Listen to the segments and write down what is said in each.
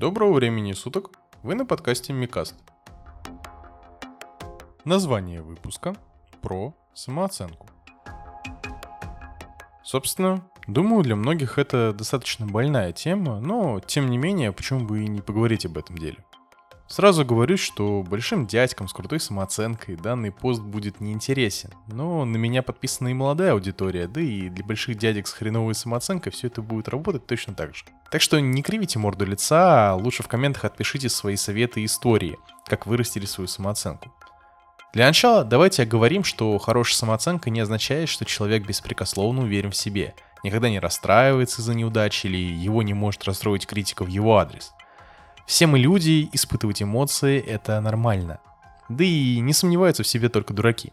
Доброго времени суток, вы на подкасте Микаст. Название выпуска про самооценку. Собственно, думаю, для многих это достаточно больная тема, но тем не менее, почему бы и не поговорить об этом деле. Сразу говорю, что большим дядькам с крутой самооценкой данный пост будет неинтересен, но на меня подписана и молодая аудитория, да и для больших дядек с хреновой самооценкой все это будет работать точно так же. Так что не кривите морду лица, а лучше в комментах отпишите свои советы и истории, как вырастили свою самооценку. Для начала давайте оговорим, что хорошая самооценка не означает, что человек беспрекословно уверен в себе, никогда не расстраивается из-за неудачи или его не может расстроить критика в его адрес. Все мы люди, испытывать эмоции — это нормально. Да и не сомневаются в себе только дураки.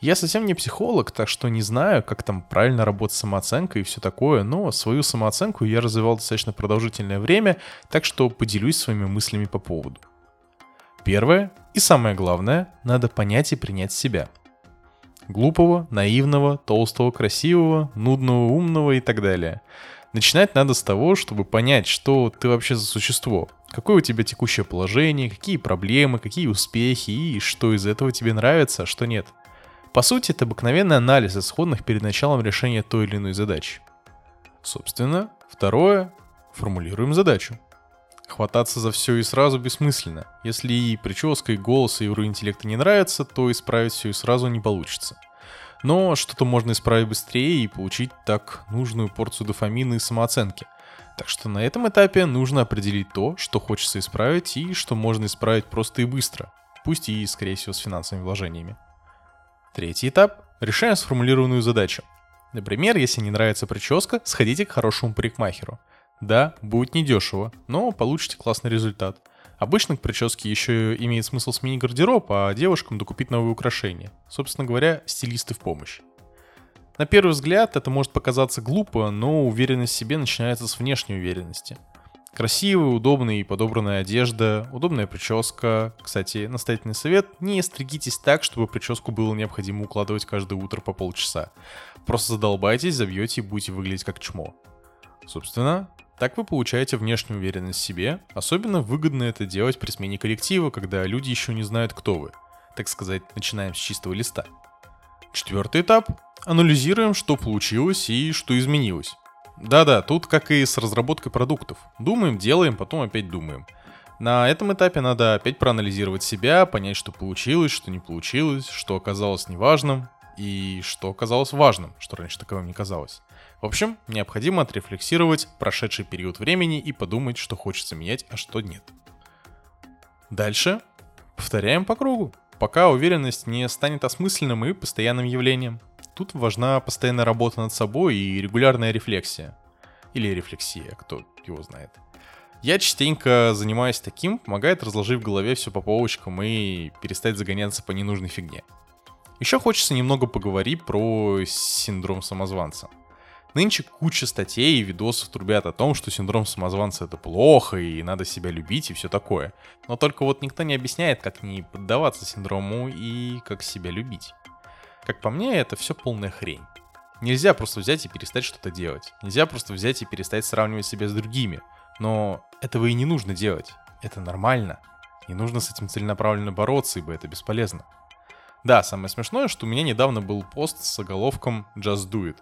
Я совсем не психолог, так что не знаю, как там правильно работать с самооценкой и все такое, но свою самооценку я развивал достаточно продолжительное время, так что поделюсь своими мыслями по поводу. Первое и самое главное, надо понять и принять себя. Глупого, наивного, толстого, красивого, нудного, умного и так далее. Начинать надо с того, чтобы понять, что ты вообще за существо, какое у тебя текущее положение, какие проблемы, какие успехи и что из этого тебе нравится, а что нет. По сути, это обыкновенный анализ исходных перед началом решения той или иной задачи. Собственно, второе, формулируем задачу. Хвататься за все и сразу бессмысленно. Если и прическа, и голос, и уровень интеллекта не нравится, то исправить все и сразу не получится. Но что-то можно исправить быстрее и получить так нужную порцию дофамина и самооценки. Так что на этом этапе нужно определить то, что хочется исправить и что можно исправить просто и быстро, пусть и, скорее всего, с финансовыми вложениями. Третий этап – решаем сформулированную задачу. Например, если не нравится прическа, сходите к хорошему парикмахеру – да, будет недешево, но получите классный результат. Обычно к прическе еще имеет смысл сменить гардероб, а девушкам докупить новые украшения. Собственно говоря, стилисты в помощь. На первый взгляд это может показаться глупо, но уверенность в себе начинается с внешней уверенности. Красивая, удобная и подобранная одежда, удобная прическа. Кстати, настоятельный совет, не стригитесь так, чтобы прическу было необходимо укладывать каждое утро по полчаса. Просто задолбайтесь, забьете и будете выглядеть как чмо. Собственно, так вы получаете внешнюю уверенность в себе, особенно выгодно это делать при смене коллектива, когда люди еще не знают, кто вы. Так сказать, начинаем с чистого листа. Четвертый этап. Анализируем, что получилось и что изменилось. Да-да, тут как и с разработкой продуктов. Думаем, делаем, потом опять думаем. На этом этапе надо опять проанализировать себя, понять, что получилось, что не получилось, что оказалось неважным и что оказалось важным, что раньше таковым не казалось. В общем, необходимо отрефлексировать прошедший период времени и подумать, что хочется менять, а что нет. Дальше повторяем по кругу, пока уверенность не станет осмысленным и постоянным явлением. Тут важна постоянная работа над собой и регулярная рефлексия. Или рефлексия, кто его знает. Я частенько занимаюсь таким, помогает разложить в голове все по полочкам и перестать загоняться по ненужной фигне. Еще хочется немного поговорить про синдром самозванца – Нынче куча статей и видосов трубят о том, что синдром самозванца это плохо и надо себя любить и все такое. Но только вот никто не объясняет, как не поддаваться синдрому и как себя любить. Как по мне, это все полная хрень. Нельзя просто взять и перестать что-то делать. Нельзя просто взять и перестать сравнивать себя с другими. Но этого и не нужно делать. Это нормально. Не нужно с этим целенаправленно бороться, ибо это бесполезно. Да, самое смешное, что у меня недавно был пост с заголовком «Just do it»,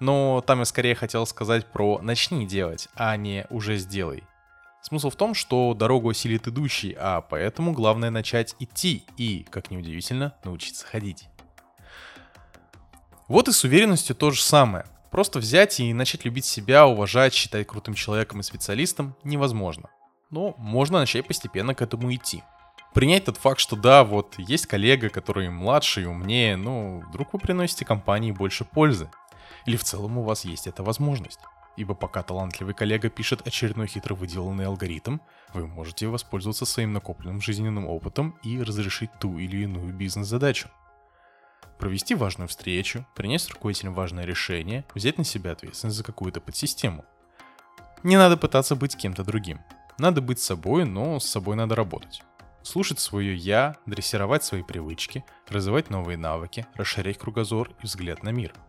но там я скорее хотел сказать про «начни делать», а не «уже сделай». Смысл в том, что дорогу осилит идущий, а поэтому главное начать идти и, как ни удивительно, научиться ходить. Вот и с уверенностью то же самое. Просто взять и начать любить себя, уважать, считать крутым человеком и специалистом невозможно. Но можно начать постепенно к этому идти. Принять тот факт, что да, вот есть коллега, который младше и умнее, но вдруг вы приносите компании больше пользы. Или в целом у вас есть эта возможность. Ибо пока талантливый коллега пишет очередной хитро выделанный алгоритм, вы можете воспользоваться своим накопленным жизненным опытом и разрешить ту или иную бизнес-задачу. Провести важную встречу, принять с руководителем важное решение, взять на себя ответственность за какую-то подсистему. Не надо пытаться быть кем-то другим. Надо быть собой, но с собой надо работать. Слушать свое «я», дрессировать свои привычки, развивать новые навыки, расширять кругозор и взгляд на мир –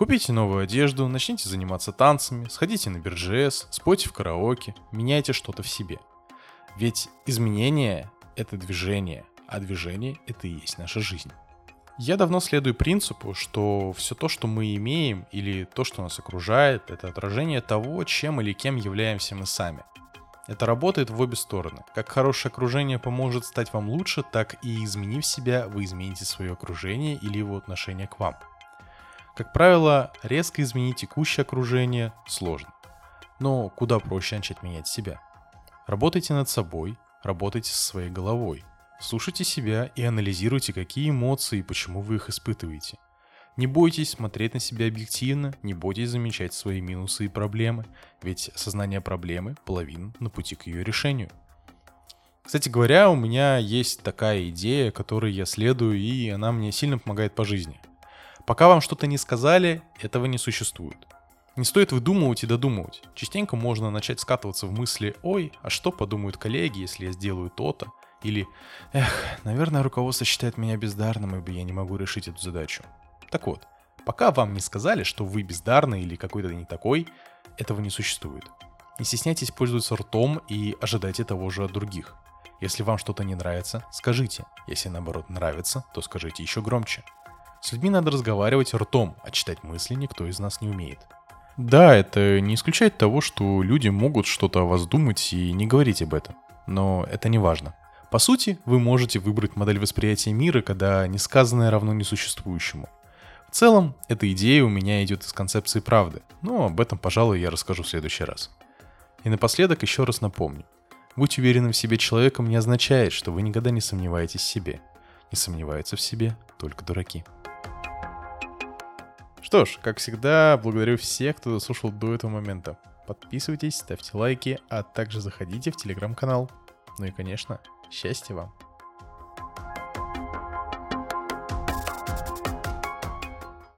Купите новую одежду, начните заниматься танцами, сходите на биржес, спойте в караоке, меняйте что-то в себе. Ведь изменение — это движение, а движение — это и есть наша жизнь. Я давно следую принципу, что все то, что мы имеем, или то, что нас окружает, это отражение того, чем или кем являемся мы сами. Это работает в обе стороны. Как хорошее окружение поможет стать вам лучше, так и изменив себя, вы измените свое окружение или его отношение к вам. Как правило, резко изменить текущее окружение сложно. Но куда проще начать менять себя. Работайте над собой, работайте со своей головой. Слушайте себя и анализируйте, какие эмоции и почему вы их испытываете. Не бойтесь смотреть на себя объективно, не бойтесь замечать свои минусы и проблемы, ведь осознание проблемы – половина на пути к ее решению. Кстати говоря, у меня есть такая идея, которой я следую, и она мне сильно помогает по жизни. Пока вам что-то не сказали, этого не существует. Не стоит выдумывать и додумывать. Частенько можно начать скатываться в мысли «Ой, а что подумают коллеги, если я сделаю то-то?» Или «Эх, наверное, руководство считает меня бездарным, ибо я не могу решить эту задачу». Так вот, пока вам не сказали, что вы бездарный или какой-то не такой, этого не существует. Не стесняйтесь пользоваться ртом и ожидайте того же от других. Если вам что-то не нравится, скажите. Если наоборот нравится, то скажите еще громче. С людьми надо разговаривать ртом, а читать мысли никто из нас не умеет. Да, это не исключает того, что люди могут что-то о вас думать и не говорить об этом. Но это не важно. По сути, вы можете выбрать модель восприятия мира, когда несказанное равно несуществующему. В целом, эта идея у меня идет из концепции правды, но об этом, пожалуй, я расскажу в следующий раз. И напоследок еще раз напомню. Быть уверенным в себе человеком не означает, что вы никогда не сомневаетесь в себе. Не сомневаются в себе только дураки. Что ж, как всегда, благодарю всех, кто дослушал до этого момента. Подписывайтесь, ставьте лайки, а также заходите в телеграм-канал. Ну и, конечно, Счастья вам!